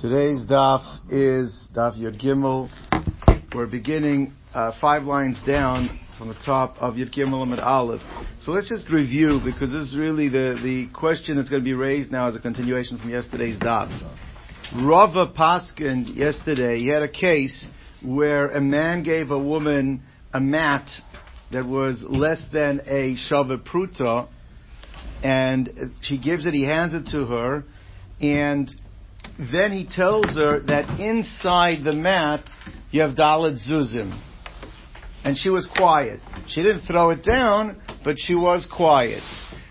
Today's daf is daf Yud Gimel. We're beginning uh, five lines down from the top of Yud Gimel Amid Aleph. So let's just review because this is really the, the question that's going to be raised now as a continuation from yesterday's daf. Rava Paskin yesterday, he had a case where a man gave a woman a mat that was less than a Shava Pruta, and she gives it, he hands it to her, and then he tells her that inside the mat you have Daled Zuzim. And she was quiet. She didn't throw it down, but she was quiet.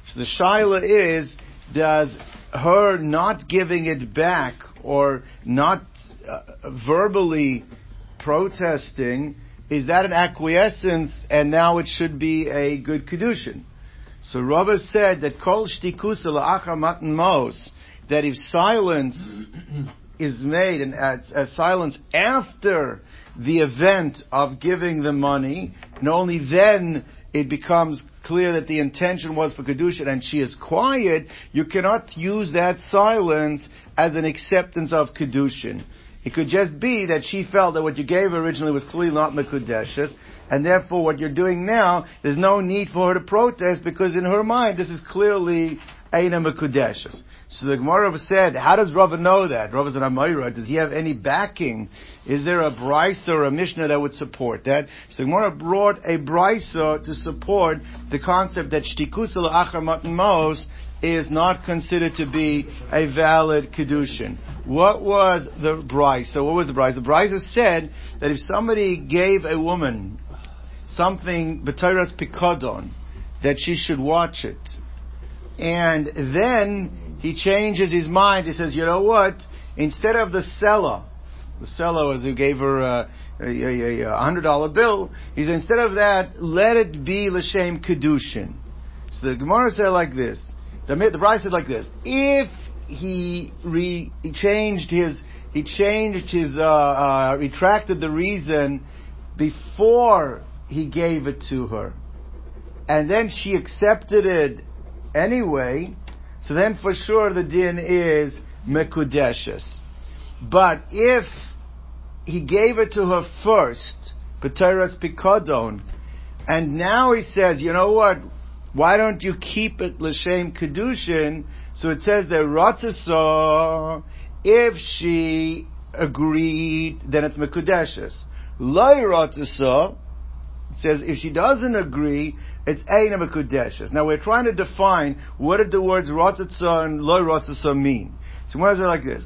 So the shaila is, does her not giving it back or not uh, verbally protesting, is that an acquiescence and now it should be a good kedushin? So Rava said that kol la'achar matan mos, that if silence is made and as, as silence after the event of giving the money, and only then it becomes clear that the intention was for Kedusha and she is quiet, you cannot use that silence as an acceptance of Kedushin. It could just be that she felt that what you gave originally was clearly not Mekudeshes, and therefore what you're doing now, there's no need for her to protest because in her mind this is clearly Eina Mekudeshes. So the Gemara said, how does Rava know that? Rava an Amayra. Does he have any backing? Is there a brisa or a mishnah that would support that? So the Gemara brought a brisa to support the concept that shtikusa la'achar matan mos is not considered to be a valid kedushin. What was the brisa? So what was the brisa? The brisa said that if somebody gave a woman something b'tayras pikodon, that she should watch it, and then he changes his mind. He says, you know what? Instead of the seller, the seller was who gave her a, a, a, hundred dollar bill. He said, instead of that, let it be l'shem kedushin. So the Gemara said like this. The the Bryce said like this: If he re he changed his he changed his uh, uh, retracted the reason before he gave it to her, and then she accepted it anyway. So then for sure the din is mekudeshes. But if he gave it to her first, Pateras Pikodon, and now he says, you know what, why don't you keep it L'Shem Kedushin? So it says that Ratzasa, if she agreed, then it's Mekudeshes. Loi Ratzasa, it says if she doesn't agree, it's Eina Mekudeshes. Now we're trying to define what did the words Ratzatza and Lo Ratzatza mean. So what is it like this?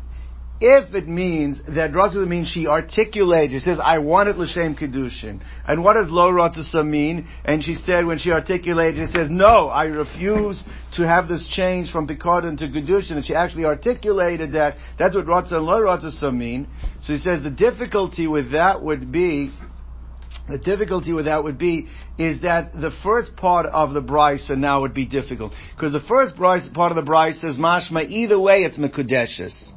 If it means that Ratzatza means she articulated, she says, I want it L'Shem Kedushin. And what does Lo Ratzatza mean? And she said when she articulated, she says, no, I refuse to have this change from Pikadon to Kedushin. And she actually articulated that. That's what Ratzah and Lo Ratzatza mean. So he says the difficulty with that would be the difficulty with that would be is that the first part of the brisa now would be difficult. Because the first brisa, part of the brisa says mashma either way it's mekudeshes.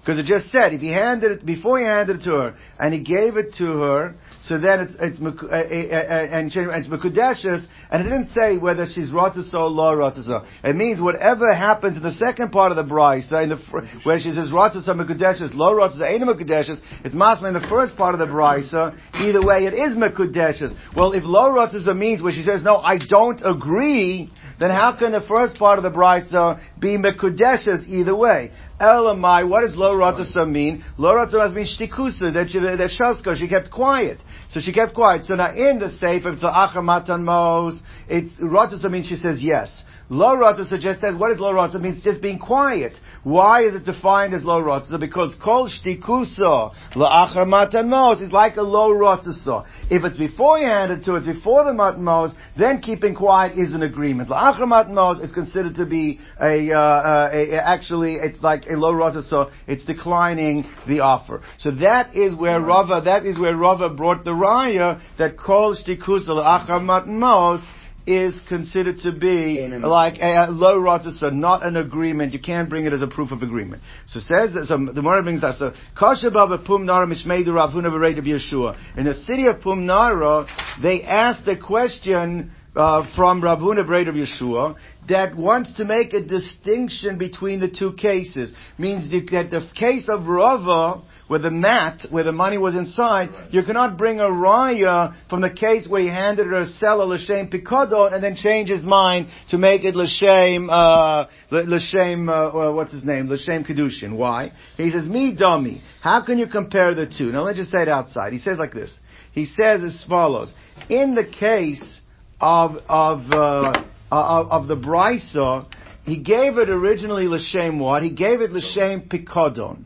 Because it just said if he handed it before he handed it to her and he gave it to her so then it's it's uh, uh, uh, and it's mekudeshes, and it didn't say whether she's rotaso or law rotaso. It means whatever happens in the second part of the brisa, in the where she says rotaso mekudeshes, law rotaso ain't mekudeshes. It's masma in the first part of the brisa. Either way, it is mekudeshes. Well, if law rotaso means where she says no, I don't agree, then how can the first part of the brisa be mekudeshes either way? Elamai, what does lo rotzasa mean? Lo rotzasa means shtikusa, that she, that shaska, she kept quiet. So she kept quiet. So now in the safe, if it's achar matan mos, it's rotzasa means she says yes. Low rotza suggests that what is low rotza means just being quiet. Why is it defined as low rotza? Because kol shtikusa la'achar matan mos is like a low rotza. If it's before you hand it to it's before the matan mos, then keeping quiet is an agreement. La'achar matan mos is considered to be a, uh, uh, a, a, actually it's like a low rotza. It's declining the offer. So that is where Rava that is where Rava brought the raya that kol shtikusa la'achar matan mos is considered to be like a, a low so not an agreement. You can't bring it as a proof of agreement. So says that, so the Gemara brings that. So Kasha Baba Pumnara Mishmeidu Rav Huna Yeshua. In the city of Pumnara, they asked a question uh, from Rav Huna Braid of Yeshua that wants to make a distinction between the two cases. Means that the case of Rava, where the mat, where the money was inside, you cannot bring a raya from the case where he handed her a seller l'shem pikadon and then change his mind to make it l'shem, uh, l'shem, uh, what's his name, l'shem kedushin. Why? He says, me dummy. How can you compare the two? Now let's just say it outside. He says like this. He says as follows. In the case of, of, uh, of, of the brisa, he gave it originally l'shem what? He gave it l'shem pikodon.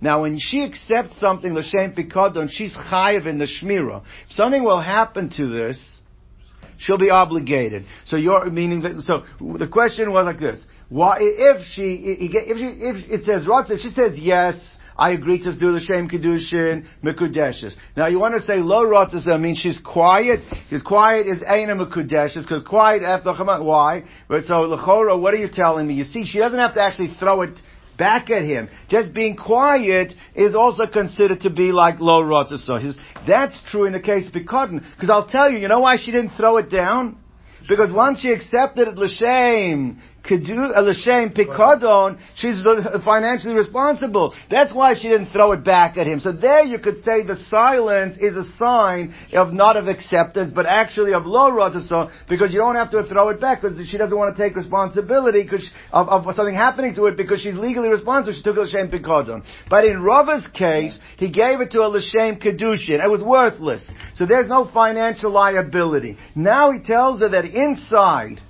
Now, when she accepts something l'shem pikodon, she's chayiv in the shmira. If something will happen to this, she'll be obligated. So you're meaning that. So the question was like this: Why, if she, if she, if it says rotz, if she says yes, I agree to do the Shem Kedushin, Mekudeshes. Now you want to say low I means she's quiet, because quiet is Aina Mekudeshes, because quiet after why? But so, Lechora, what are you telling me? You see, she doesn't have to actually throw it back at him. Just being quiet is also considered to be like low rotzah. That's true in the case of Bikotin. Because I'll tell you, you know why she didn't throw it down? Because once she accepted it l'shem, L'Shem Pikadon, she's financially responsible. That's why she didn't throw it back at him. So there you could say the silence is a sign of not of acceptance, but actually of low rotasah, because you don't have to throw it back, because she doesn't want to take responsibility because of, of something happening to it, because she's legally responsible. She took a L'Shem Pikadon. But in Rava's case, he gave it to a L'Shem Kedushin. It was worthless. So there's no financial liability. Now he tells her that inside,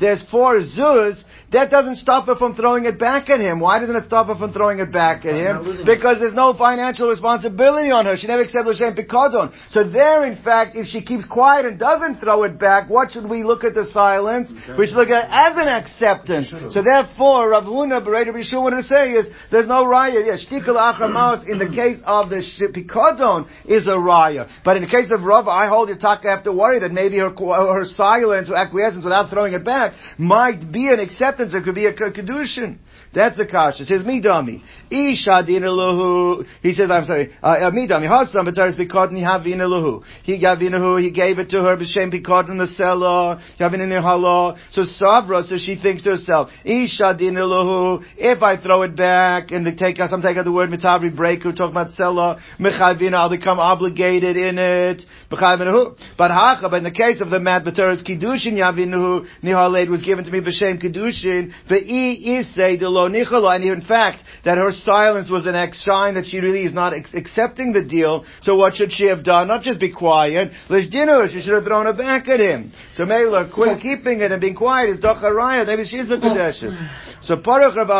there's four zuz, that doesn't stop her from throwing it back at him. Why doesn't it stop her from throwing it back at him? Because there's no financial responsibility on her. She never accepted Hashem Pikadon. So there, in fact, if she keeps quiet and doesn't throw it back, what should we look at the silence? We should look at it as an acceptance. So therefore, Rav Huna, Bereder Bishul, what to say is, there's no raya. Yes, shtikal achra in the case of the Pikadon is a raya. But in the case of Rav, I hold Yitaka have to worry that maybe her, her silence or acquiescence without throwing it back might be an acceptance. It could be a kedushin. That's the kasha. It says midami. Isha din elohu. He says, I'm sorry. Uh, uh midami. Hasam b'taris b'kodin havin elohu. He gavinahu. He gave it to her b'shem b'kodin the seller. Havin in hala. So savra. So she thinks to herself, Isha din elohu. If I throw it back and they take us, I'm taking the word mitabri breaker. Talking about seller. Mechavina. I'll become obligated in it. But hacha. But in the case of the mat b'taris kiddushin yavinuhu. Nihaled was given to me b'shem kiddushin. Ve'i isay de lo nichala, and in fact, that her silence was an ex sign that she really is not ex- accepting the deal. So what should she have done? Not just be quiet. dinner. she should have thrown it back at him. So Mela, quit keeping it and being quiet is docharaya. Maybe she's the kadeshes. So Parach Rav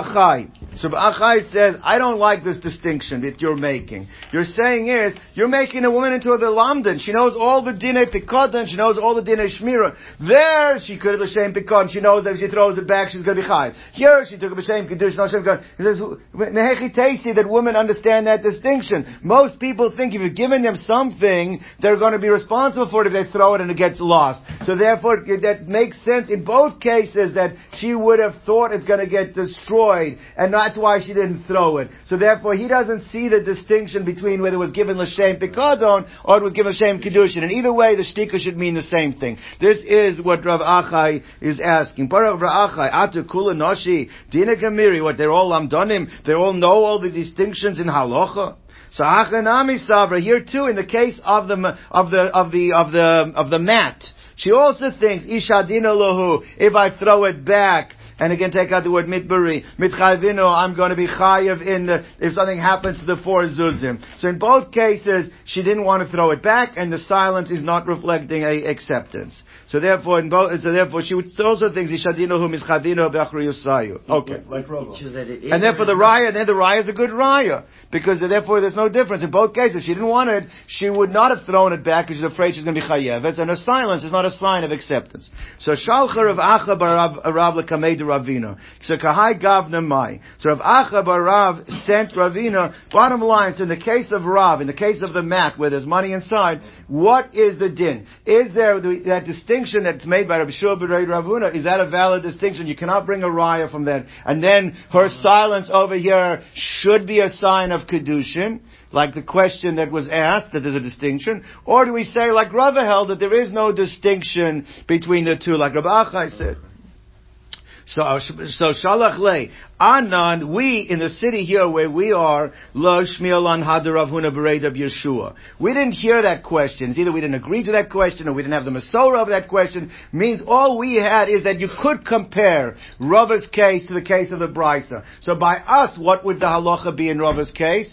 Achai. So Achai says, I don't like this distinction that you're making. You're saying is, you're making a woman into a lamdan. She knows all the dinah pikadon, she knows all the dinah shmira. There, she could have the same pikadon. She knows that if she throws it back, she's going to be chayv. Here, she took a same kedush, no shem He says, tasty that women understand that distinction. Most people think if you're giving them something, they're going to be responsible for it if they throw it and it gets lost. So therefore, that makes sense in both cases that she would have thought it's going to get destroyed, and that's why she didn't throw it. So therefore, he doesn't see the distinction between whether it was given l'shem pikadon or it was given l'shem kedushin. And either way, the shtika should mean the same thing. This is what Rav Achai is asking. Rav Achai, atu kula noshi, dina gamiri, what they're all amdonim, they all know all the distinctions in halacha. So Achanami Savra here too, in the case of the of the of the of the of the mat, she also thinks Ishadina lohu. If I throw it back, and again, take out the word mitbari. Mitchayvino, I'm going to be chayiv in the, if something happens to the four zuzim. So in both cases, she didn't want to throw it back, and the silence is not reflecting a acceptance. So therefore, in both, so therefore, she would also think Ishadino whom is Chadino Yusayu. Okay. Like, like And therefore the raya, and then the raya is a good raya. Because therefore there's no difference. In both cases, if she didn't want it, she would not have thrown it back because she's afraid she's going to be chayeves, and her silence is not a sign of acceptance. So Shalcha of Acha Barav Rav uh, Lekameid Ravina. So Kahai Gavna Mai. So Rav Acha Barav sent Ravina, bottom line, so in the case of Rav, in the case of the mat where there's money inside, what is the din? Is there that distinction distinction that's made by Rabbi Shua B'Rei Ravuna, is that a valid distinction? You cannot bring a raya from that. And then her silence over here should be a sign of Kedushin, like the question that was asked, that there's a distinction. Or do we say, like Rava held, that there is no distinction between the two, like Rabbi Achai said? So, uh, so Shalach Le, Anan, we in the city here where we are, Lo Shmiel Hadarav Huna Beredab Yeshua. We didn't hear that question. Either we didn't agree to that question or we didn't have the Masorah of that question. Means all we had is that you could compare Rava's case to the case of the Brisa. So by us, what would the halacha be in Rava's case?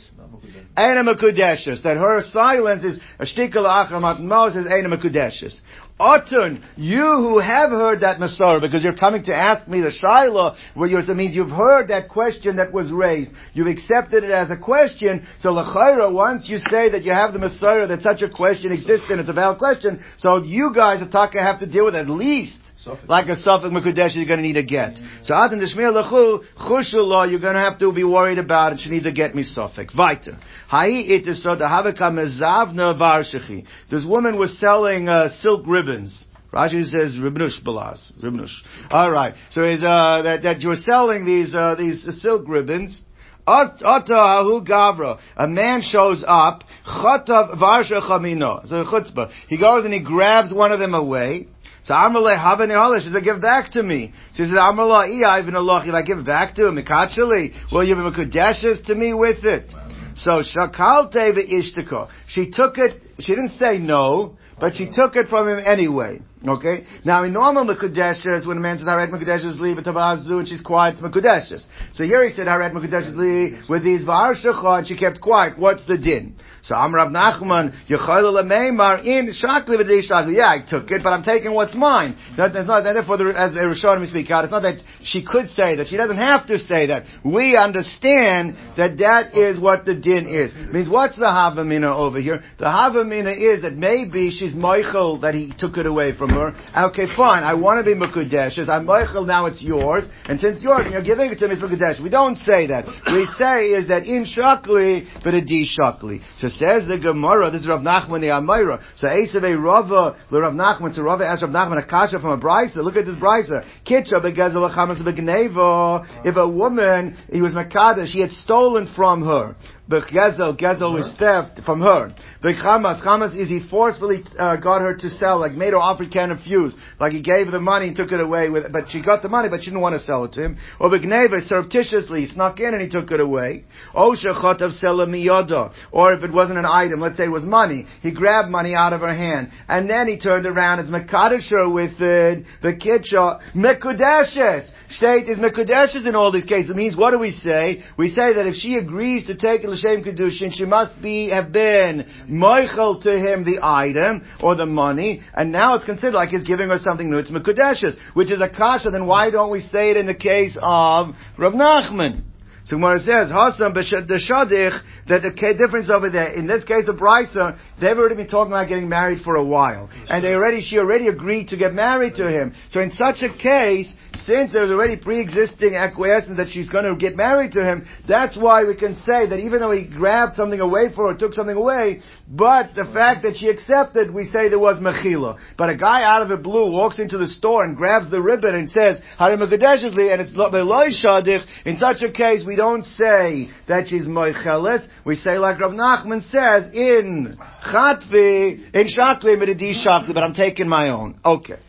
Aina Mekudeshes. That her silence is a achamat Moses Aina Mekudeshes. Otun, you who have heard that Masorah, because you're coming to ask me the Shiloh, where you, means you've heard that question that was raised. You've accepted it as a question. So L'chaira, once you say that you have the Masorah, that such a question exists and it's a valid question, so you guys, Ataka, have to deal with at least like a Suffolk Mekudesh, you're going to need a get. So Atan Deshmir Lechu, Chushullah, you're going to have to be worried about it. She needs to get me Suffolk. Weiter. Hai it is so the Havaka Mezavna Varshachi. This woman was selling uh, silk ribbons. Rashi says ribnush balas, ribnush. All right. So is uh, that that you're selling these uh, these silk ribbons. Ata gavra. A man shows up. Chatav varsha chamino. So chutzpah. He goes and he grabs one of them away. So Amalei Havani She said, give back to me. She said, Amalei Ivan Allah, if I give back to him, Mikachali, will you be Makudeshes to me with it? So Shakal Teva Ishtaka. She took it, she didn't say no, but she took it from him anyway. Okay? Now, in normal Mekudeshes, when a man says, Haret Mekudeshes li, b'tavazu, and she's quiet, it's. So here he said, Haret Mekudeshes li, with these Varshacha, and she kept quiet. What's the din? So Amrav Nachman, Yechayla Lemeimar, in Shakli v'dei Shakli. Yeah, I took it, but I'm taking what's mine. That, that's not, therefore, the, as the Rishonim speak out, it's not that she could say that. She doesn't have to say that. We understand that that is what the din is. It means, what's the Havamina over here? The Havamina is that maybe she's Michael that he took it away from her. Okay, fine. I want to be Mekudeshes. I'm Meichel, now it's yours. And since yours, you're giving it to me for Kadesh. We don't say that. We say is that in Shakli, but a D Shakli. So says the Gemara, this is Rav Nachman the Amira. So Esave Rava, the Rav Nachman, so Rava asked Rav Nachman a kasha from a brisa. Look at this brisa. Kitcha begezel achamas begneva. If a woman, he was Makada, she had stolen from her. The Gezel, was theft from her. The Chamas, is he forcefully uh, got her to sell, like made her offer can of fuse. Like he gave the money and took it away with, but she got the money, but she didn't want to sell it to him. Or Begneva, surreptitiously, he snuck in and he took it away. Osha Chotav Miyoda. Or if it wasn't an item, let's say it was money, he grabbed money out of her hand. And then he turned around as Mekadisher with it, the Kitcha, Mekudeshes state is Mekudeshes in all these cases. It means, what do we say? We say that if she agrees to take L'Shem Kedushin, she must be, have been Moichel to him the item, or the money, and now it's considered like he's giving her something new. It's Mekudeshes, which is a kasha, then why don't we say it in the case of Rav Nachman? So Gemara says, Hasam the Shadich, that the difference over there, in this case of Brisa, they've already been talking about getting married for a while. And they already, she already agreed to get married to him. So in such a case, since there's already pre-existing acquiescence that she's going to get married to him, that's why we can say that even though he grabbed something away for her, took something away, but the fact that she accepted, we say there was mechila. But a guy out of the blue walks into the store and grabs the ribbon and says, Harim and it's Beloy Shadich, in such a case, we don't say that she's moicheles. We say like Rav Nachman says in Chatvi, in Shakli, Shakli, but I'm taking my own. Okay.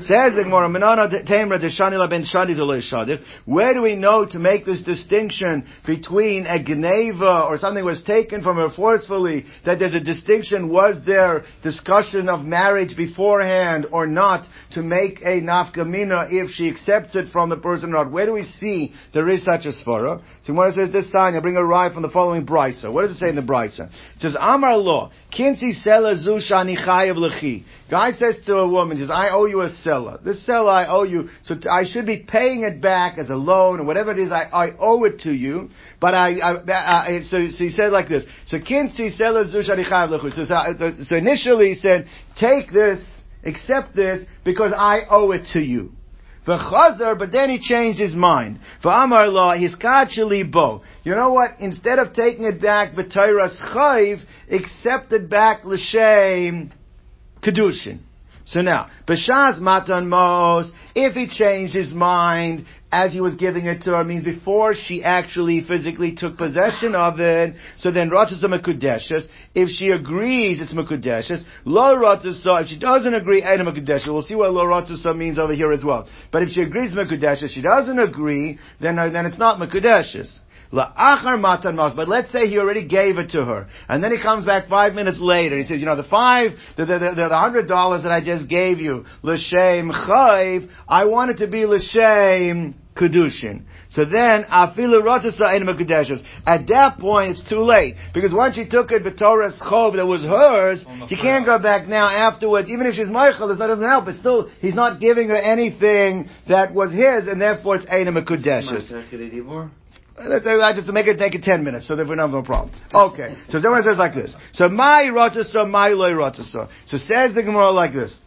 Says the Gemara, Where do we know to make this distinction between a gneva or something was taken from her forcefully, that there's a distinction, was there discussion of marriage beforehand or not, to make a nafkamina if she accepts it from the person or not? Where do we see there is such a svara? So Gemara says this sign, I bring a ride from the following brisa. What does it say in the brisa? It says, Amar law, kinsi sela zu shani chayav lechi. Guy says to a woman, says, I owe you a seller. This seller I owe you, so I should be paying it back as a loan or whatever it is. I, I owe it to you, but I, I, I so, so, he said like this. So kinsi seller zusharichav so, so, uh, so initially he said, take this, accept this because I owe it to you. V'chazar, but then he changed his mind. V'amar la, his bo. You know what? Instead of taking it back, v'tayras chayv, accept it back l'shem kedushin. So now, Bashaz Matan Mos, if he changed his mind as he was giving it to her, means before she actually physically took possession of it, so then Ratzasa Mekudeshes, if she agrees it's Mekudeshes, Lo Ratzasa, if she doesn't agree, Aina Mekudeshes, we'll see what Lo Ratzasa means over here as well. But if she agrees Mekudeshes, she doesn't agree, then, uh, then it's not mas. But let's say he already gave it to her, and then he comes back five minutes later. He says, you know, the five, the the the, the hundred dollars that I just gave you, l'shem chayv. I want it to be l'shem kedushin. So then, afilu rotasa ein At that point, it's too late because once she took it, b'torah's chov that was hers, he can't go back now afterwards. Even if she's Michael, that doesn't help. But still, he's not giving her anything that was his, and therefore it's ein Let's uh, uh, I just make it take it ten minutes, so that we don't have a problem. Okay. So someone says like this. So my rotasa, my loy rotasa. So says the Gemara like this.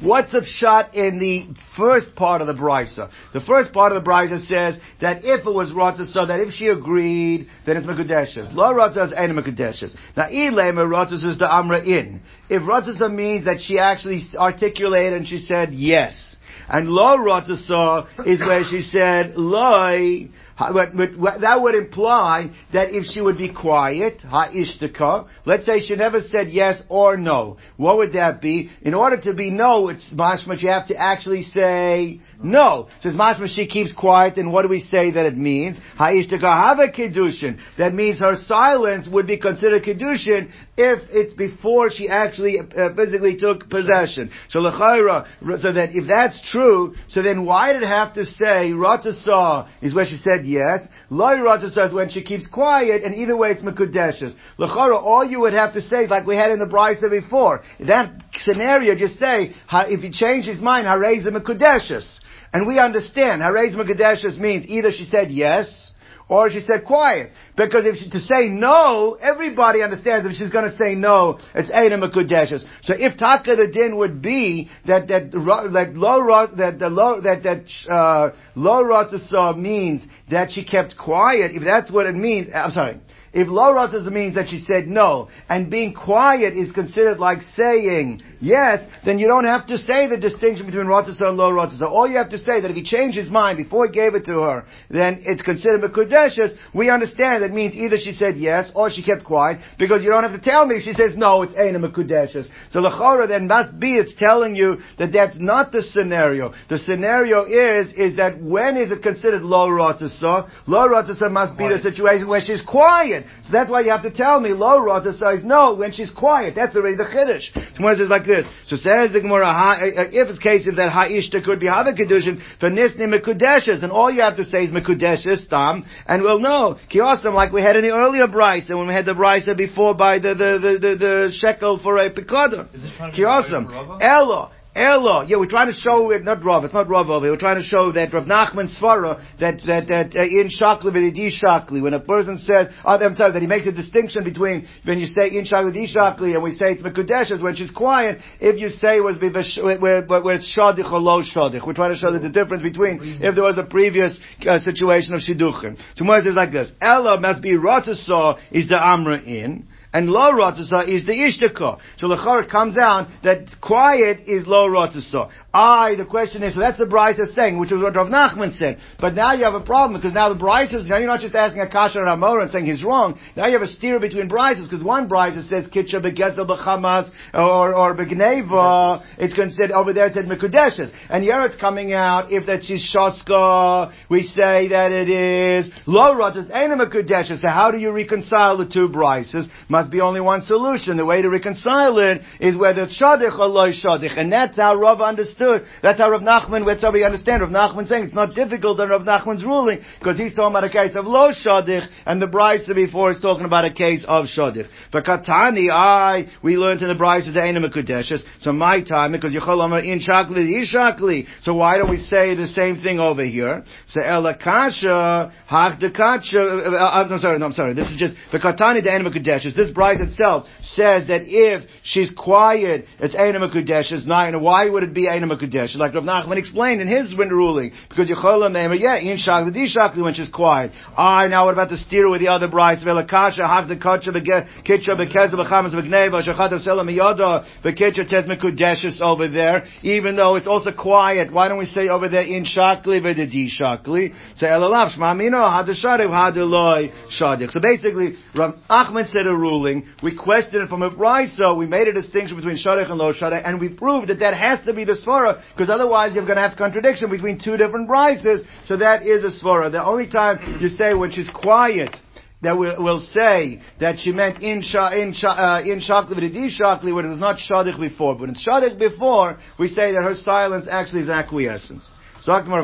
What's the shot in the first part of the brisa? The first part of the brisa says that if it was rotasa, that if she agreed, then it's mekudeshes. Lo rotasa is ain't mekudeshes. Now, ilema rotasa is the amra in. If rotasa means that she actually articulated and she said yes, and lo rotasa is where she said loy. That would imply that if she would be quiet, ha'ishtaka, let's say she never said yes or no, what would that be? In order to be no, it's mashma, you have to actually say no. Says mashma, she keeps quiet, and what do we say that it means? Ha'ishtaka have a kiddushin. That means her silence would be considered kiddushin if it's before she actually uh, physically took possession. So l'chayra, so that if that's true, so then why did it have to say, ratzasah is where she said yes. Loi Raja says when she keeps quiet, and either way it's Mekudeshes. L'chara, all you would have to say, like we had in the Brisa before, that scenario, just say, if he changed his mind, Harez Mekudeshes. And we understand, Harez Mekudeshes means either she said yes, or she said quiet. Because if she, to say no, everybody understands if she's going to say no, it's Eina Mekudeshes. So if Taka the din would be that that that low that the low that that uh, low means that she kept quiet. If that's what it means, I'm sorry. If lo rotzah means that she said no, and being quiet is considered like saying yes, then you don't have to say the distinction between rotzah and lo rotzah. All you have to say that if he changed his mind before he gave it to her, then it's considered mekudeshes. We understand that means either she said yes or she kept quiet because you don't have to tell me if she says no, it's ain't a mekudeshes. So lechora then must be it's telling you that that's not the scenario. The scenario is is that when is it considered lo rotzah? Lo rotzah must be the situation where she's quiet. So that's why you have to tell me, lo rata says no, when she's quiet. That's already the chiddush. Gemara says like this. So says the Gemara, uh, if it's case of that ha'ishta could be have a kedushin, for nisni mekudeshes, then all you have to say is mekudeshes, tam, and we'll know. Kiosam, like we had in the earlier brisa, when we had the brisa before by the, the, the, the, the shekel for a pekada. Kiosam. Elo. Ella, yeah, we're trying to show it, not Rav, it's not Rav over We're trying to show that Rav Nachman Svara, that, that, that, uh, in Shakli, V'Idi Shakli, when a person says, oh, I'm sorry, that he makes a distinction between, when you say in Shakli, Shakli, and we say it's Mekudeshes, when she's quiet, if you say was, where, where it's Shadich or Lo Shadich. We're trying to show that the difference between, if there was a previous uh, situation of Shidduchim. So Moses is like this, Ella must be Ratasah, is the Amra in, and low rotzasa is the ishtaka. So the comes out that quiet is low rotzasa. I, the question is, so that's the Brisa saying, which is what Rav Nachman said. But now you have a problem because now the Brisa, now you're not just asking Akasha and Amor and saying he's wrong. Now you have a steer between Brisas because one Brisa says Kitcha begezel b'chamas or, or begneva. It's considered, over there it said Mekudeshes. And here it's coming out, if that she's Shoska, we say that it is low rotzas and a Mekudeshes. So how do you reconcile the two Brisas? Must be only one solution. The way to reconcile it is whether it's Shadich or Loy Shadich. And that's how Rav understood. That's how Rav Nachman, that's how we understand. Rav Nachman saying it's not difficult on Rav Nachman's ruling, because he's talking about a case of lo shadich, and the Brisa before is talking about a case of shadich. But Katani, I, we learned in the Brisa the Enema Kudeshes, so my time, because Yechol in Shakli, Ishakli. So why don't we say the same thing over here? So Elakasha, Hach Dekasha, uh, uh, I'm sorry, no, I'm sorry, this is just, the Katani the Enema Kudeshes, this Bryce itself says that if she's quiet, it's Einam Kudesh, it's nine. Why would it be Einam Kudesh? Like Rav Nachman explained in his wind ruling, because Yechola Meimer, yeah, in Shakli, Di Shakli when she's quiet. Ah, now what about the steer with the other Bryce? Velakasha, the Kacha, Kitcha, Bekeza, Bechamas, Begneva, Shachata, Selam, Yoda, the Kitcha, Tesme Kudesh over there, even though it's also quiet. Why don't we say over there in Shakli, Di Shakli? Say Elalav, Shmamino, Hadashariv, Hadaloi, Shadik. So basically, Rav Ahmed said a ruling, we questioned it from a Brisa, we made a distinction between Shadich and Lo Shadich, and we proved that that has to be the Svara, because otherwise you're going to have contradiction between two different Brises, so that is a Svara. The only time you say when she's quiet, that will, will say that she meant in sha, in sha, uh, in shakli shakli when it was not shadich before. But in shadich before, we say that her silence actually is acquiescence. So Akmar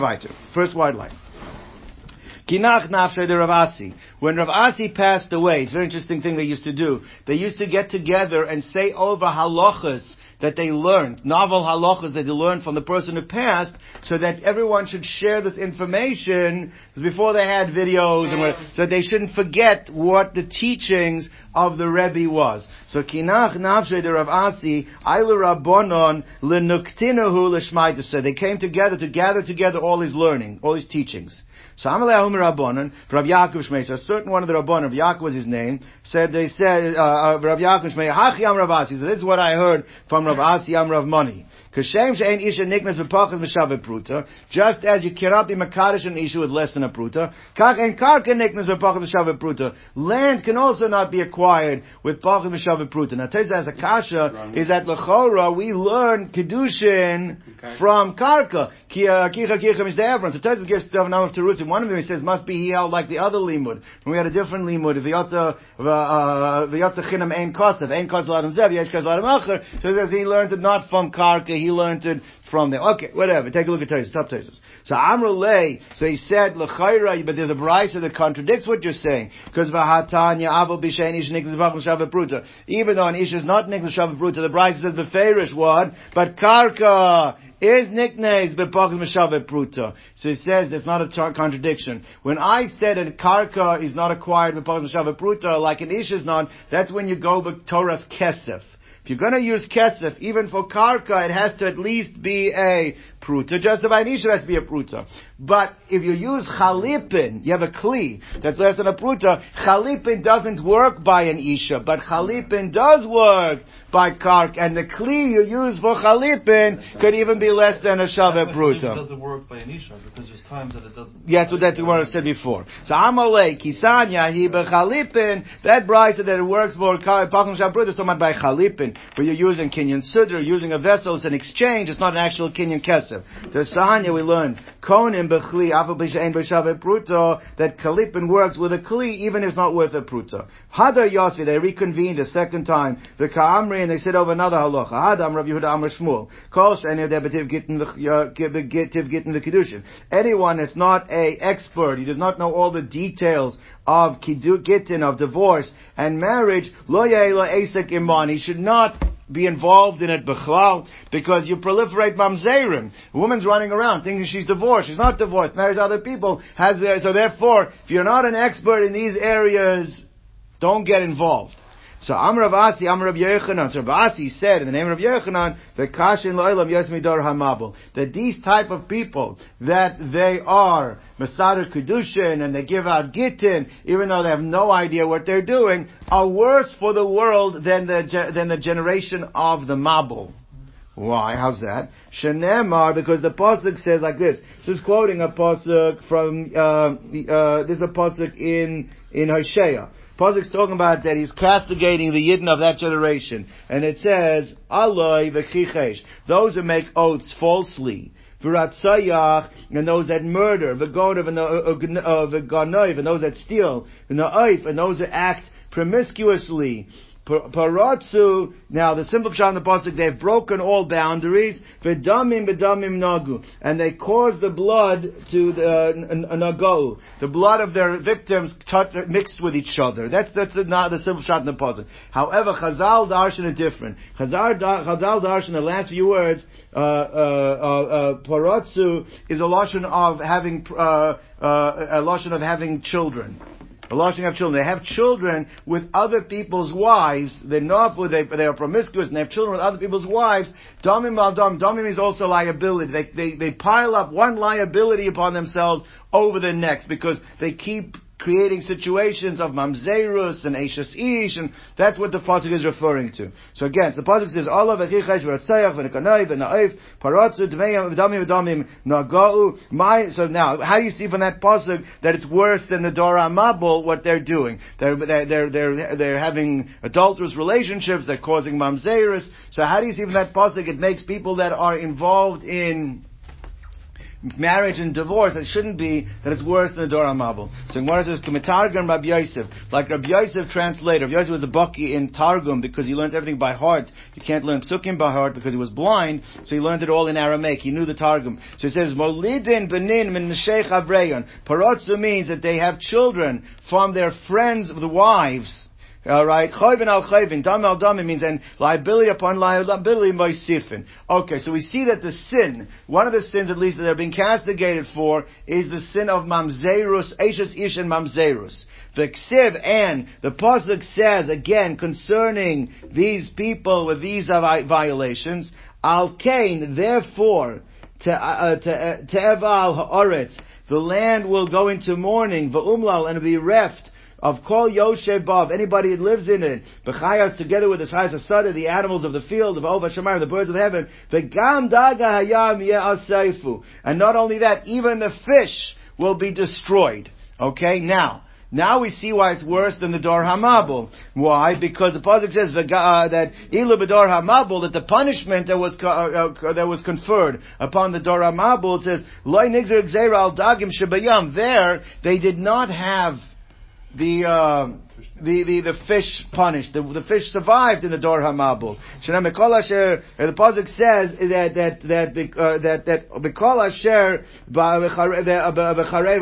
First wide line. Kinach nafshe de Rav Asi. When Rav Asi passed away, it's a very interesting thing they used to do. They used to get together and say over halachas that they learned, novel halachas that they learned from the person who passed, so that everyone should share this information before they had videos, and so they shouldn't forget what the teachings of the Rebbe was. So kinach nafshe de Rav Asi, Ailu Rabbonon lenuktinahu l'shmaita. So they came together to gather together all his learning, all his teachings. So Amalei Rabbanon, Rav Yaakov Shmei, so a certain one of the Rabbanon, Rav Yaakov was his name, said, they said, uh, uh, Rav Yaakov Shmei, Hachi Am Rav Asi, so this is what I heard from Rav Asi Am Rav. Kashem she'en isha niknas v'pachas v'shavet pruta, just as you cannot be makadish an isha with less than a pruta, kach en karka niknas v'pachas v'shavet pruta. Land can also not be acquired with pachas v'shavet pruta. Now, Teza as a kasha is that lechora we learn kedushin from karka. Kicha uh, kicha is the Efron. So Teza gives the name of Terutz. One of them he says must be he held like the other limud. And we had a different limud. V'yotza v'yotza chinam ein kosev. Ein kosev l'adam zev. Yesh kosev l'adam acher. So he learned it not from karka he learned it from there. Okay, whatever. Take a look at Taisus, top Taisus. So Amrulay, so he said, L'chayra, but there's a brisa that contradicts what you're saying. Because Vahatanya, Avol Bishain Ish Niklas Bachel Pruta. Even though an Ish is not Niklas Shavat Pruta, the brisa says the Beferish one, but Karka, is nicknames bepachas meshavet pruta. So he says it's not a contradiction. When I said that karka is not acquired bepachas meshavet pruta, like an ish is not, that's when you go with Torah's kesef. You're going to use kesef, even for karka, it has to at least be a pruta. Just the Vainisha has to be a pruta. But if you use chalipin, you have a kli that's less than a pruta. Chalipin doesn't work by an isha, but chalipin does work by kark, and the kli you use for chalipin could even be less than a shavet pruta. It doesn't work by an isha because there's times that it doesn't. Yeah, that's what that I said before. So amalei kisanya he chalipin. That bride said that it works for shavet pruta. So much by chalipin, but you're using kinyan sudra, using a vessel, it's an exchange. It's not an actual kinyan kesef. The Sahanya we learned, Konim bechli afal b'shein b'shavet pruto, that Kalipin works with a kli even if it's not worth a pruto. Hadar Yosvi, they reconvened a second time, the Ka'amri, and they said over another halacha. Hadam Rav Yehuda Amr Shmuel. Any of them gittin Kiddushin. Anyone that's not a expert, he does not know all the details of Gittin, of divorce and marriage, lo ya'ela esek iman. He should not be involved in it bechlal because you proliferate mamzerim. A woman's running around thinking she's divorced. She's not divorced. Marries other people. Has so therefore, if you're not an expert in these areas, don't get involved. So Amr Avasi, Amr Rav Yechanan. So Avasi said in the name of Yechanan that Kashin Lo'ilam Yasmidor Hamabel that these type of people that they are Masadar Kedushin and they give out Gittin even though they have no idea what they're doing are worse for the world than the than the generation of the Mabul. Why? How's that? Shenemar, because the pasuk says like this. This is quoting a pasuk from uh, uh, there's a pasuk in in Hosea. Pasuk's talking about that he's castigating the Yidden of that generation. And it says, Aloi v'chichesh, those who make oaths falsely, v'ratzayach, and those that murder, v'gonav, and uh, uh, uh, v'gonav, and those that steal, v'na'if, and those that act promiscuously, Paratsu, now the simple pshat in the pasuk, they've broken all boundaries. V'damim v'damim nagu, and they caused the blood to the uh, nagu, the blood of their victims mixed with each other. That's that's the, not the simple pshat in the pasuk. However, Chazal darshan are different. Chazal, darshan, the last few words, uh, uh, uh, paratsu is a lotion of having uh, uh, a lotion of having children. Lashing have children. They have children with other people's wives. They're not, they, they are promiscuous and they have children with other people's wives. Damim al dam. Damim is also liability. They, they, they pile up one liability upon themselves over the next because they keep creating situations of mamzerus and eishes ish, and that's what the pasuk is referring to. So again, the pasuk says, "Allah v'chichesh v'ratzayach v'nekanai v'na'if paratzu dveyam v'damim v'damim nagau." My so now, how do you see from that pasuk that it's worse than the Dor HaMabul what they're doing? They're they're they're they're, they're having adulterous relationships. They're causing mamzerus. So how do you see from that pasuk it makes people that are involved in marriage and divorce, it shouldn't be that it's worse than the Dor HaMabul. So Gemara says, K'mitargum Rabbi Yosef. Like Rabbi Yosef translator. Rabbi Yosef was the Baki in Targum because he learned everything by heart. You can't learn Psukim by heart because he was blind, so he learned it all in Aramaic. He knew the Targum. So he says, Molidin benin min Sheikh Avreyon. Parotzu means that they have children from their friends, the wives, all right, chayvin al chayvin, dam al dam It means and liability upon liability moisifin. Okay, so we see that the sin, one of the sins at least that they're being castigated for, is the sin of mamzerus, ashes ish and mamzerus. The ksiv and the pasuk says again concerning these people with these violations, al kain, therefore, to uh, to uh, te'eval haaretz, the land will go into mourning, va'umlal, and be reft of Kol Yoshev Bav, anybody that lives in it, B'chayas together with the Chayas Asada, the animals of the field, of Ova Shemar, the birds of heaven, the Daga Hayam Ye'asaifu. And not only that, even the fish will be destroyed. Okay, now, now we see why it's worse than the Dor Hamabul. Why? Because the pasuk says uh, that Ilu B'Dor Hamabul that the punishment that was uh, uh, that was conferred upon the Dor Hamabul it says Loy Nigzer Al Dagim Shebayam. There they did not have the uh, the, the, the fish punished. The, the fish survived in the Dor Hamabul. Uh, the Pasuk says that that that uh, that that Bikol Asher uh,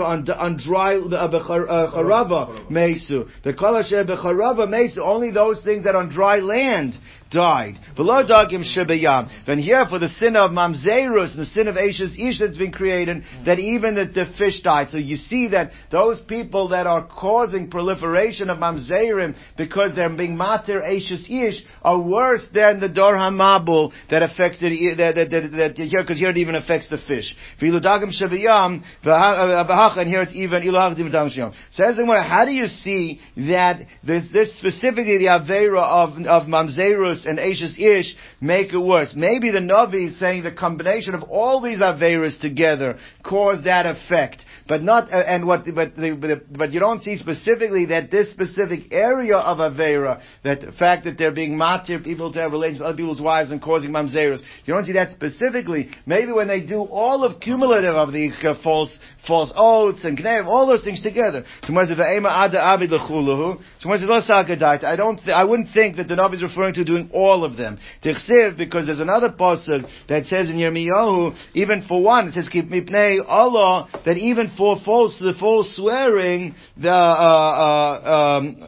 on on dry Becharava Mesu. The Kol Asher Mesu. Only those things that on dry land died. Below dagim shebayam. Then here for the sin of mamzerus and the sin of ashes ish that's been created, that even the, the fish died. So you see that those people that are causing proliferation of because they're being mater ashes ish are worse than the dor hamabul that affected that that that, that here because here it even affects the fish. Dagim and here it's even Says the how do you see that this, this specifically the avera of of mamzerus and Ashes Ish make it worse. Maybe the Navi is saying the combination of all these Averas together caused that effect. But not, uh, and what, but, the, but you don't see specifically that this specific area of Avera, that the fact that they're being matir people to have relations with other people's wives and causing mamzeros, you don't see that specifically. Maybe when they do all of cumulative of the uh, false, false oaths and gnev, all those things together. So I don't, th- I wouldn't think that the Navi is referring to doing all of them. Tichsiv, because there's another pasuk that says in Yirmiyahu, even for one, it says, keep mipnei Allah, that even for false, the false swearing, the, uh, uh, um,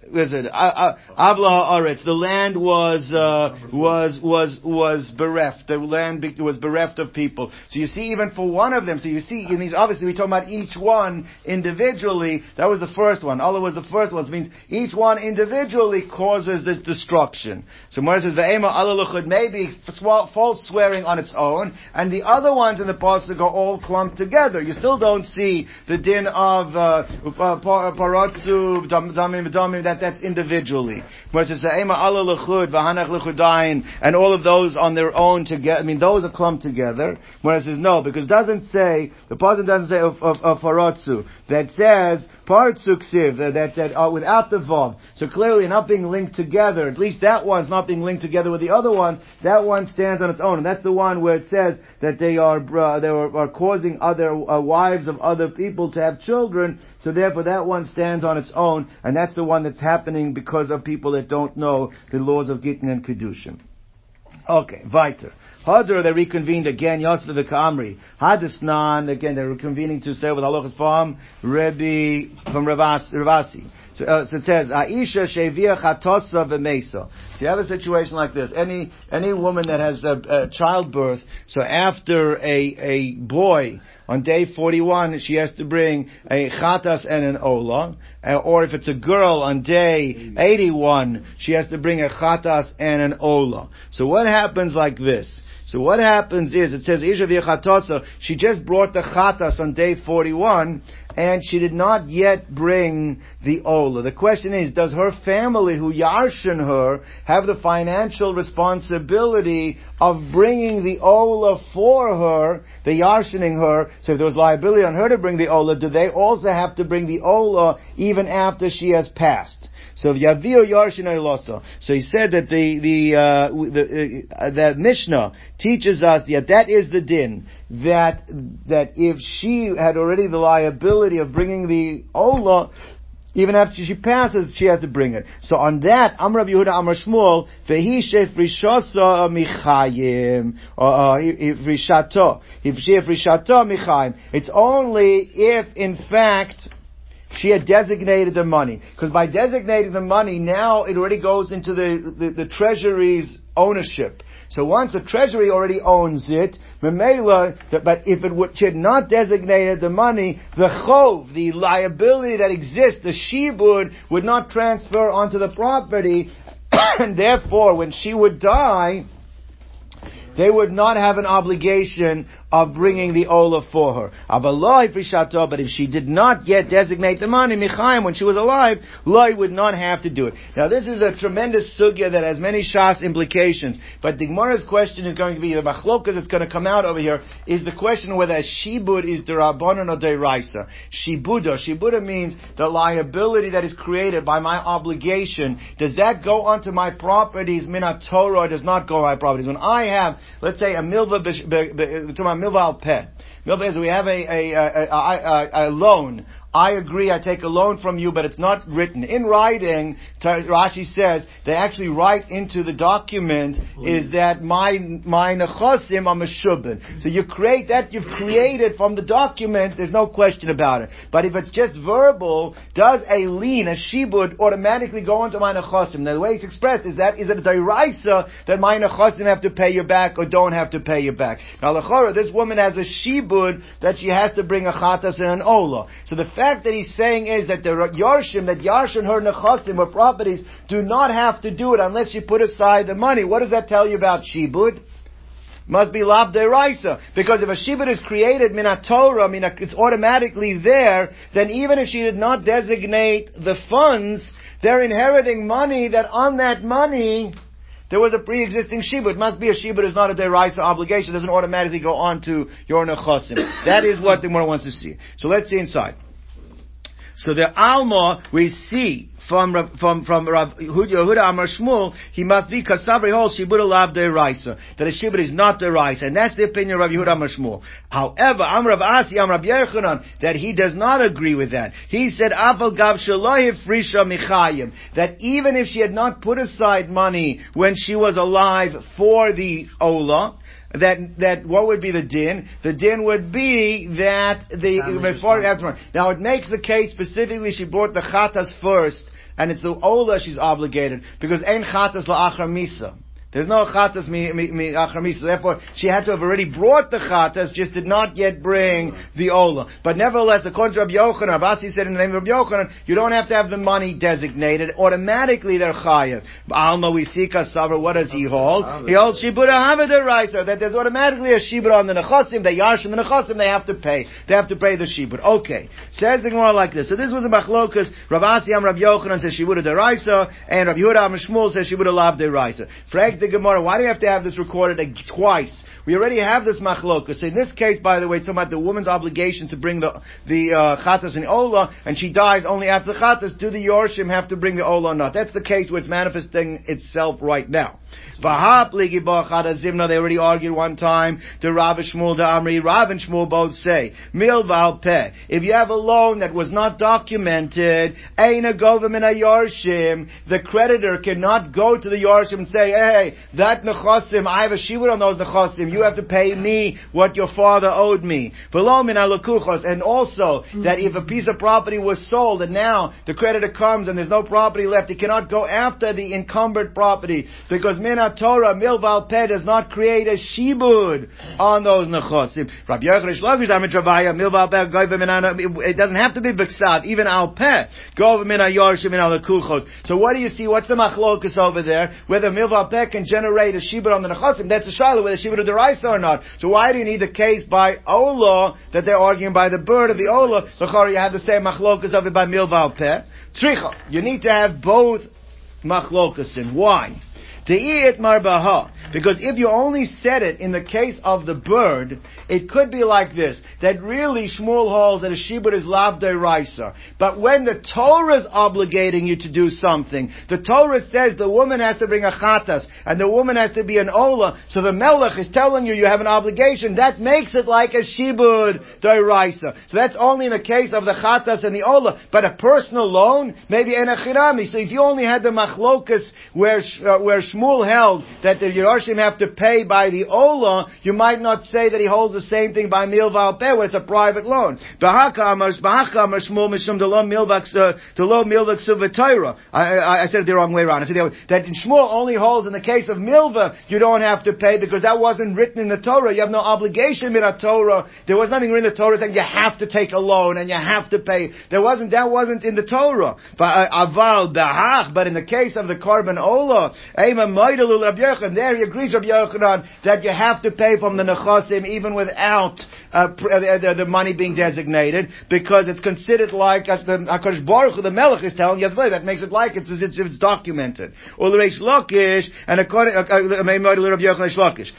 is it? Avla Aretz. The land was uh, was was was bereft. The land was bereft of people. So you see, even for one of them, so you see, it means obviously we're talking about each one individually. That was the first one. Allah was the first one. It means each one individually causes this destruction. So Moses says, "Ve'ema Allah maybe false swearing on its own, and the other ones in the pasuk are all clumped together. You still don't see the din of uh, paratzu damim damim that that's individually. And all of those on their own together. I mean, those are clumped together. Whereas it says no, because it doesn't say, the positive doesn't say of, of, of. That says, Partsuksiv, that, that are without the Vav. So clearly not being linked together, at least that one's not being linked together with the other one, that one stands on its own. And that's the one where it says that they are, uh, they are, are, causing other uh, wives of other people to have children, so therefore that one stands on its own, and that's the one that's happening because of people that don't know the laws of Gittin and Kedushin. Okay, weiter. Hadr, they reconvened again, Yosef Kamri. Hadisnan, again, they're reconvening to say with Halachas Fam, Rebbe from Rav Asi. So, uh, so it says, Aisha shevia chatosa v'mesa. So you have a situation like this. Any, any woman that has a, a childbirth, so after a, a boy, on day 41, she has to bring a chatas and an ola. Uh, or if it's a girl, on day 81, she has to bring a chatas and an ola. So what happens like this? So what happens is, it says, she just brought the chatas on day 41, and she did not yet bring the ola. The question is, does her family, who yarshin her, have the financial responsibility of bringing the ola for her, the yarshining her, so if there was liability on her to bring the ola, do they also have to bring the ola even after she has passed? So Yavio Yarshin Losa. So he said that the the uh, the uh, that Mishnah teaches us that that is the din that that if she had already the liability of bringing the Ola, even after she passes, she has to bring it. So on that, Amr Yehuda Amr Shmuel, vehi shef rishasa michayim, or rishato. If shef rishato michayim. It's only if, in fact, she had designated the money. Because by designating the money, now it already goes into the, the, the treasury's ownership. So once the treasury already owns it, Memela, but if it would, she had not designated the money, the chov, the liability that exists, the shibud, would not transfer onto the property, and therefore when she would die, they would not have an obligation of bringing the Ola for her. But if she did not yet designate the money, Michaim, when she was alive, Loi would not have to do it. Now this is a tremendous sugya that has many shas implications, but the Gemara's question is going to be, the machlokas that's going to come out over here, is the question whether shibud is derabanan or deraisa. Shibuda. Shibuda means the liability that is created by my obligation. Does that go onto my properties, minat Torah, does not go on my properties? When I have, let's say, a milva to my milval peh. Milva is we have a, a, a, a loan I agree, I take a loan from you, but it's not written. In writing, Rashi says, they actually write into the document is mm. that my, my nechosim are meshubin. So you create that, you've created from the document, there's no question about it. But if it's just verbal, does a lien, a shibud, automatically go into my nechosim? Now the way it's expressed is that, is it a deraisa that my nechosim have to pay you back or don't have to pay you back? Now lechora, this woman has a shibud that she has to bring a chatas and an ola. So the fact that he's saying is that the Yarshim, that Yarshin, her Nechasim, or properties, do not have to do it unless you put aside the money. What does that tell you about Shibud? Must be Lav Deraisa. Because if a Shibud is created Minat Torah, it's automatically there, then even if she did not designate the funds, they're inheriting money that on that money, there was a pre-existing shibud. It must be a shibud is not a deraisa obligation. It doesn't automatically go on to your nechasim. That is what the Gemara wants to see. So let's see inside. So the Alma we see from from from Rav Yehuda uh, Amar Shmuel, he must be kasavri hol shibud lav deraisa. That a shibud is not the deraisa, and that's the opinion of Rav Yehuda Amar Shmuel. However, Amar Rav Asi Amar Rav Yochanan that he does not agree with that. He said Aval gav frisha michayim that even if she had not put aside money when she was alive for the ola, that that what would be the din? The din would be that the before after. Now it makes the case specifically she brought the chatas first, and it's the ola she's obligated because ein chatas la'achar misa. There's no chatas mi, mi, mi achamisa. Therefore, she had to have already brought the chatas, just did not yet bring the ola. But nevertheless, according to Rabbi Yochanan, Abasi said in the name of Rabbi Yochanan, you don't have to have the money designated. Automatically, they're chayav. Alma we see kasavar. What does he hold? He holds shibura havada riser that there's automatically a shibur on the nechasim. They yarshim the nechasim. They have to pay. They have to pay the shibur. Okay, says the Gemara like this. So this was a machlokas. Rabbi Asi Am Rabbi Yochanan says shibura deraisa, and Rabbi Yehuda Am Shmuel says shibura lav deraisa. Frag the Gemara, why do we have to have this recorded twice? We already have this machlokas. In this case, by the way, it's about the woman's obligation to bring the the uh, chatas and ola, and she dies only after the chatas. Do the yorshim have to bring the ola or not? That's the case where it's manifesting itself right now. They already argued one time. The Rav Shmuel, the Amri, Rav and Shmuel both say, Milval Peh. If you have a loan that was not documented, Aina Govim a Yarshim, the creditor cannot go to the Yarshim and say, hey, that Nechosim, I have a Shivur on those Nechosim, you have to pay me what your father owed me. And also, that if a piece of property was sold and now the creditor comes and there's no property left, he cannot go after the encumbered property because Mina Torah, Milval Peh does not create a shibud on those nechosim. Rabbi Yochanan Shlovish Damit Rabaya, Milval Peh, it doesn't have to be Biksav, even Al Peh, Gov Min Ayorshim Min Al Kuchot. So what do you see? What's the machlokus over there? Whether Milval Peh can generate a shibud on the nechosim, that's a shiloh, whether shibud the or not. So why do you need the case by Ola that they're arguing by the bird of the Ola? So, Chor, you have the same machlokus of it by Milval Peh. Tricha, you need to have both machlokus in. Why? Marbaha. Because if you only said it in the case of the bird, it could be like this, that really Shmuel holds that a shibud is lav raisa. But when the Torah is obligating you to do something, the Torah says the woman has to bring a chatas, and the woman has to be an ola, so the melech is telling you you have an obligation, that makes it like a shibud raisa. So that's only in the case of the chatas and the ola, but a personal loan, maybe en So if you only had the machlokas where, uh, where Shmuel held that the Yerushim have to pay by the Ola, you might not say that he holds the same thing by Milval Peh, where it's a private loan. Uh, I, I said it the wrong way around. I said that Shmuel only holds in the case of Milva, you don't have to pay because that wasn't written in the Torah. You have no obligation in the Torah. There was nothing written in the Torah saying you have to take a loan and you have to pay. There wasn't, that wasn't in the Torah. But, uh, but in the case of the carbon Ola, there he agrees Rabbi Yochanan that you have to pay from the nechasim even without uh, the, the, money being designated because it's considered like as the Hakadosh Baruch the Melech is telling you that makes it like it's it's, it's documented. Ulreish Lakish and according uh, uh, Rabbi Yochanan Lakish.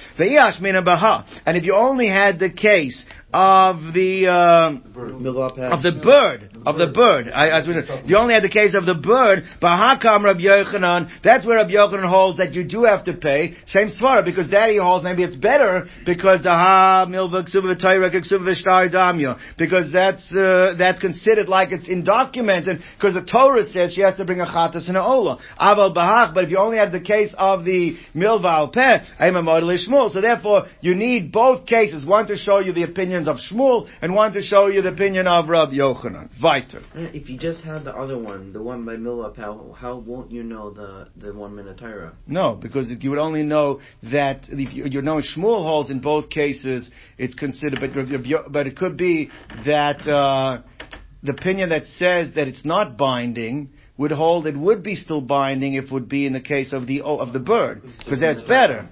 And if you only had the case of the uh, of the bird of the bird. I, I, you only had the case of the bird. Bahakam Rabbi Yochanan. That's where Rabbi Yochanan holds that you do have to pay. Same svara because Daddy holds maybe it's better because the ha milva damya because that's uh, that's considered like it's undocumented because the Torah says she has to bring a chatas and a ola. Aval bahak. But if you only had the case of the milva al peh, so therefore you need both cases. One to show you the opinion opinions of Shmuel and want to show you the opinion of Rabbi Yochanan. Weiter. If you just had the other one, the one by Milva, how, how won't you know the, the one Minatira? No, because you would only know that if you, you know Shmuel holds in both cases, it's considered, but, but it could be that uh, the opinion that says that it's not binding would hold it would be still binding if it would be in the case of the of the bird because that's better.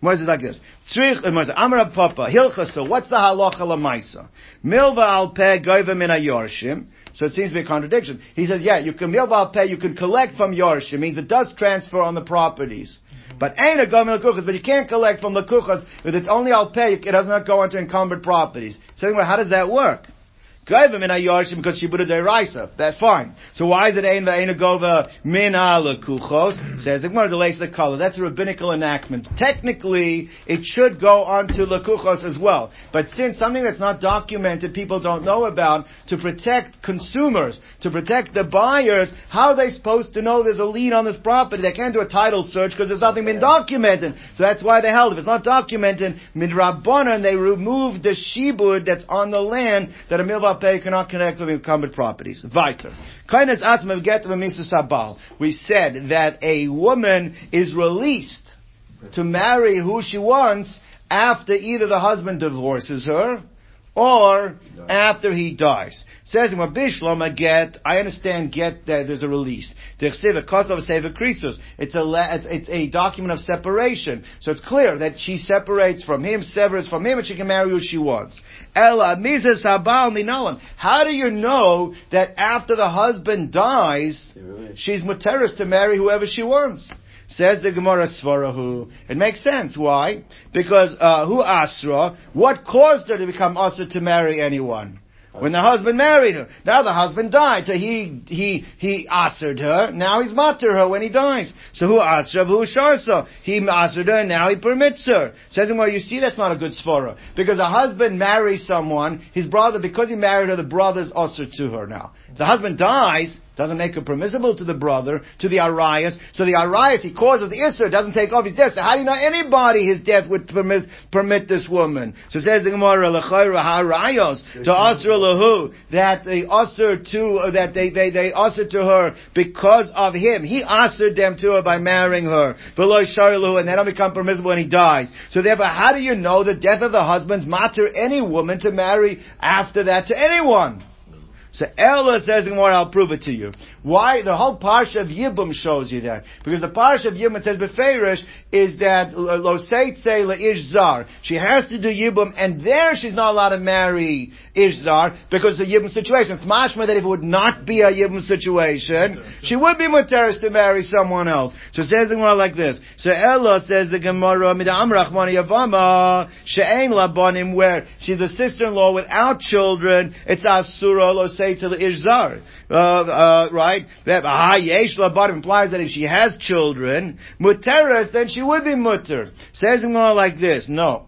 Gemara says like this. Tzrich, uh, Amar Papa, Hilchasa, what's the halacha lamaisa? Milva al peh goiva min yorshim. So it seems to be a contradiction. He says, yeah, you can milva al peh, you can collect from yorshim, means it does transfer on the properties. But ain't a gomen but you can't collect from the kuchas, if it's only al peh, it does not go into encumbered properties. So anyway, how does that work? Gaiva min Yorshim because Shibuda deraisa. That's fine. So why is it ein ve'ena gova min kuchos? Says the Gemara delays the color. That's a rabbinical enactment. Technically, it should go onto lekuchos as well. But since something that's not documented, people don't know about, to protect consumers, to protect the buyers, how are they supposed to know there's a lien on this property? They can't do a title search because there's nothing been documented. So that's why they held. If it's not documented, midrabanan, they removed the shibud that's on the land that a milva pay cannot connect with incumbent properties. Weiter. We said that a woman is released to marry who she wants after either the husband divorces her or after he dies. Says in Bishlom get, I understand get that there's a release. It's a it's a it's a document of separation. So it's clear that she separates from him, severs from him, and she can marry who she wants. Ella Mizes Habal How do you know that after the husband dies, she's muteris to marry whoever she wants? Says the Gemara Svarahu. It makes sense. Why? Because uh, who Asra? What caused her to become Asra to marry anyone? when the husband married her. Now the husband died, so he he he answered her. Now he's matter her when he dies. So who asher who sharsa? He answered her, now he permits her. Says him, well, you see, that's not a good svara because a husband marries someone, his brother, because he married her, the brother's usher to her now. The husband dies, doesn't make it permissible to the brother, to the Arias. So the Arias, he causes the Isser, doesn't take off his death. So how do you know anybody his death would permit, permit this woman? So says the Gemara, L'chayra ha'arayos, to Asr lahu, that they usher to, uh, that they, they, they usher to her because of him. He ushered them to her by marrying her. Below Sharilu, and they don't become permissible when he dies. So therefore, how do you know the death of the husband's matter any woman to marry after that to anyone? So Ella says in more, I'll prove it to you. Why? The whole parsha of Yibum shows you that. Because the parsha of Yibum, says Beferish, is that Lo Seitze Ish Zar. She has to do Yibum, and there she's not allowed to marry Ish Zar, because of the Yibum situation. It's mashma that if it would not be a Yibum situation, she would be Muteris to marry someone else. So it says Gemara like this. So Ella says the Gemara, Midam Rachmani Yavama, She'en Labonim, where she's the sister-in-law without children, it's Asura Lo say to the Ishzar, uh, uh, right? That Yesh Labar implies that if she has children, Muteras, then she would be mutter. Says it more like this. No.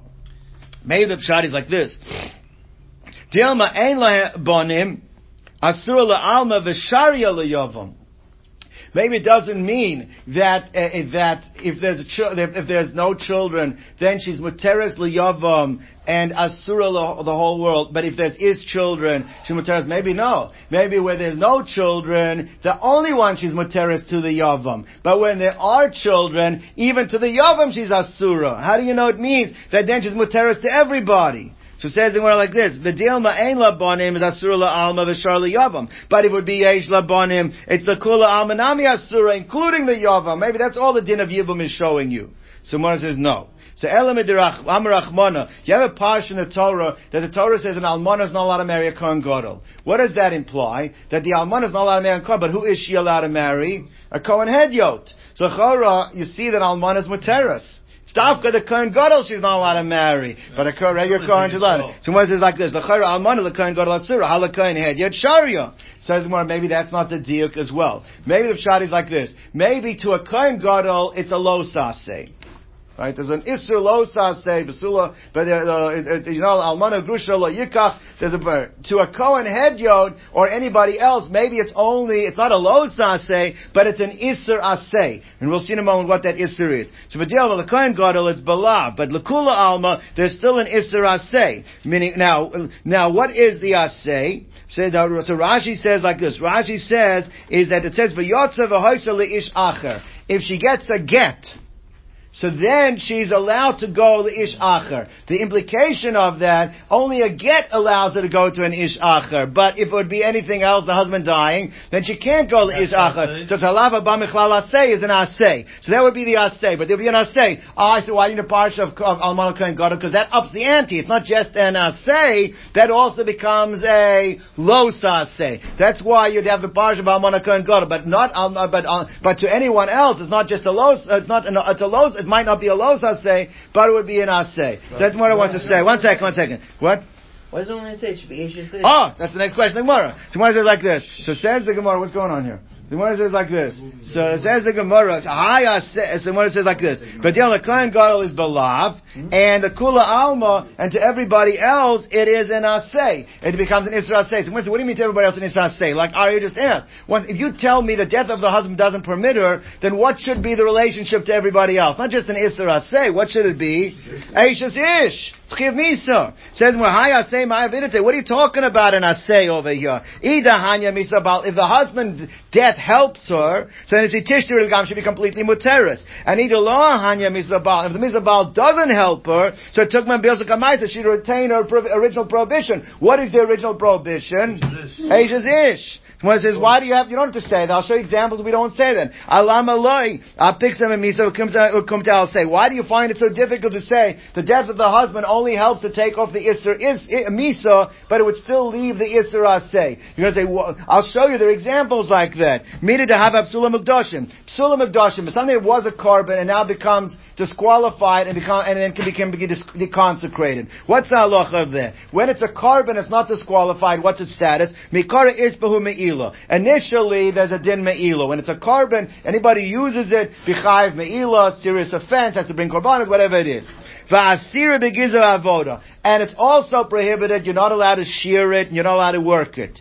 Maybe the pshat is like this. Dilma ein bonim, asur la'alma v'sharia le'yovam. Maybe it doesn't mean that uh, that if there's a ch- if there's no children, then she's muteres liyavam and asura lo- the whole world. But if there is children, she's muteres. Maybe no. Maybe where there's no children, the only one she's muteres to the yavam. But when there are children, even to the yavam she's asura. How do you know it means that then she's muteres to everybody? So says the word like this: V'dilma ein labonim is asura alma v'shar yavam. But it would be yesh labonim. It's the kula alma nami asura, including the yavam. Maybe that's all the din of yibum is showing you. So Mona says no. So Amarachmana, you have a parsha in the Torah that the Torah says an almana is not allowed to marry a kohen gadol. What does that imply? That the almana is not allowed to marry a kohen, but who is she allowed to marry? A kohen hedyot. So Chora, you see that almana is muteras. Stavka, the Kohen Gadol, she's not allowed to marry. But a Kohen, regular Kohen, she's allowed. So what is like this? The Chayra Almana, the Kohen Gadol Asura, Hala Kohen Head, yet Sharia. Says more, maybe that's not the diuk as well. Maybe the shot is like this. Maybe to a Kohen Gadol, it's a low sase. Right? There's an Isser lo say Basula, but uh, uh, you know, Almana Grusha lo Yikach, there's a, to a Kohen head yod, or anybody else, maybe it's only, it's not a lo say, but it's an Isser Asay. And we'll see in a moment what that Isser is. So deal with the Kohen Gadol, it's Bala, but Lakula Alma, there's still an Isser Asay. Meaning, now, now what is the Asay? So, Rashi says like this, Rashi says, is that it says, V'yotza v'hoysa ish acher. If she gets a get, so then she's allowed to go to ish acher. The implication of that, only a get allows her to go to an ish acher. But if it would be anything else, the husband dying, then she can't go to ish acher. So talava b'michlal asay is an asay. So that would be the asay. But there'll be an asay. Oh, I ah, said, why you need a parsha of, of Almanah and Gadol? Because that ups the ante. It's not just an asay. That also becomes a los asay. That's why you'd have the parsha of Almanah and Gadol. But not, but, but to anyone else, it's not just a los, it's not, an, it's a los, it might not be a los asay, but it would be an asay. So that's what I want to say. One second, one second. What? Why does it only say it should be Asian Oh, that's the next question. The Gemara. So why is it like this? So says the Gemara, what's going on here? The Gemara says like this. So it says the Gemara. The Gemara says like this. But the Kohen Gadol is belav, and the Kula Alma, and to everybody else, it is an asay. It becomes an Isra asay. So what do you mean to everybody else an Isra asay? Like Arya just asked. Once, if you tell me the death of the husband doesn't permit her, then what should be the relationship to everybody else? Not just an Isra asay. What should it be? Aishas ish. Chiv Misa. Says Mahaya say Mayavidite. What are you talking about in Asay over here? Ida Hanya Misa If the husband's death helps her, so then she Tishtir Gam should be completely muteris. And Ida Lo Hanya Misa If the Misa doesn't help her, so it took my bills to she'd retain her original prohibition. What is the original prohibition? Asia's ish. Gemara says, oh. why do you have, you don't have to say that. I'll show you examples we don't say that. Alam aloi, apixam and misa ukumta, I'll say, why do you find it so difficult to say the death of the husband only helps to take off the isser is, misa, but it would still leave the isser say. You're going to say, well, I'll show you there are examples like that. Mida to have psula mukdashim. Psula mukdashim, but something that was a korban and now becomes disqualified and become, and then can become deconsecrated. What's the halacha of that? When it's a korban, it's not disqualified. What's its status? Mikara isbahu me'ila. Initially, there's a din me'ila. When it's a carbon, anybody uses it, bichayv me'ila, serious offense, has to bring korbanos, whatever it is. Va'asira begizar avoda. And it's also prohibited, you're not allowed to shear it, and you're not allowed to work it.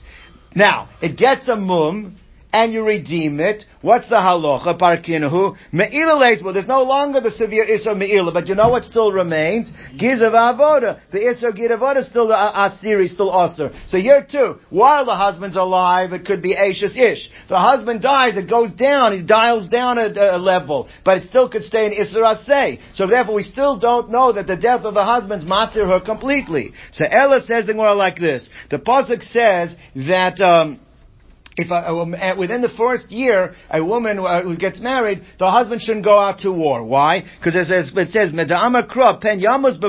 Now, it gets a mum, and you redeem it, what's the halacha? Parkinahu. Me'ila leis, well, there's no longer the severe Isra Me'ila, but you know what still remains? Gizav Avoda. The Isra Gid is still the Asiri, still Asr. So here too, while the husband's alive, it could be Ashes Ish. The husband dies, it goes down, it dials down a, a level, but it still could stay in Isra Say. So therefore we still don't know that the death of the husband's matir her completely. So Ella says the more like this. The Pasuk says that, um, if a, a, within the first year a woman uh, who gets married, the husband shouldn't go out to war. Why? Because it says it says pen yamus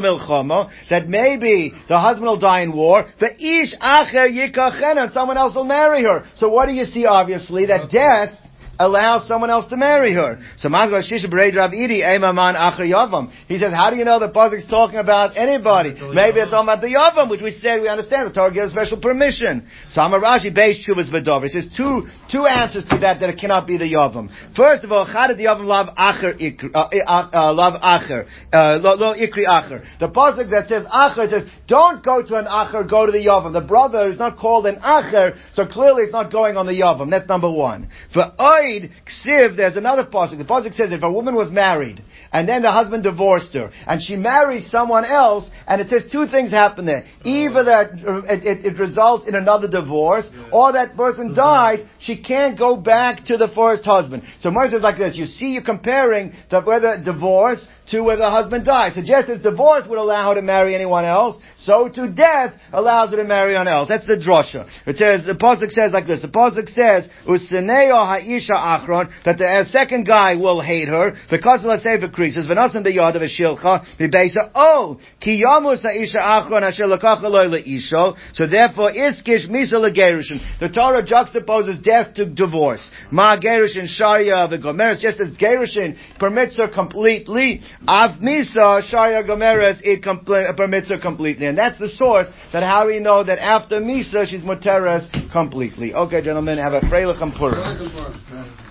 that maybe the husband will die in war. The ish acher yikachen and someone else will marry her. So what do you see? Obviously, that death allows someone else to marry her. So Mazbar Shisha Bereid Rav Idi Eimaman Acher Yavam. He says, how do you know the Pasuk's talking about anybody? Maybe it's talking about the Yavam, which we said we understand. The Torah gives special permission. So Amarashi Beish Chuvas V'Dover. He says two, two answers to that that it cannot be the Yavam. First of all, how did the Yavam love Acher, uh, uh, uh, love Acher, uh, lo, Ikri Acher. The Pasuk that says Acher says, don't go to an Acher, go to the Yavam. The brother is not called an Acher, so clearly it's not going on the Yavam. That's number one. For Oy, married, ksiv, there's another pasuk. The pasuk says if a woman was married and then the husband divorced her and she marries someone else, and it says two things happen there: either that it, it, it results in another divorce, or that person mm-hmm. dies, she can't go back to the first husband. So Moses is like this: you see, you're comparing the, whether divorce to where the husband dies. So just as divorce would allow her to marry anyone else, so to death allows her to marry anyone else. That's the drosha. It says, the Pasuk says like this, the Pasuk says, Usineo ha'isha achron, that the second guy will hate her, the Kosala Sefer creases, Venasim the yad of shilcha, Bibesa, oh, ki yamus ha'isha achron asher lakachaloi le'isho, so therefore iskish misa legerushin. The Torah juxtaposes death to divorce. Ma gerushin sharia v'gomeres, just as gerushin permits her completely, Av Misa Sharia Gomeres it compl- permits her completely, and that's the source that how we know that after Misa she's Moteres completely. Okay, gentlemen, have a Freilich and Purim.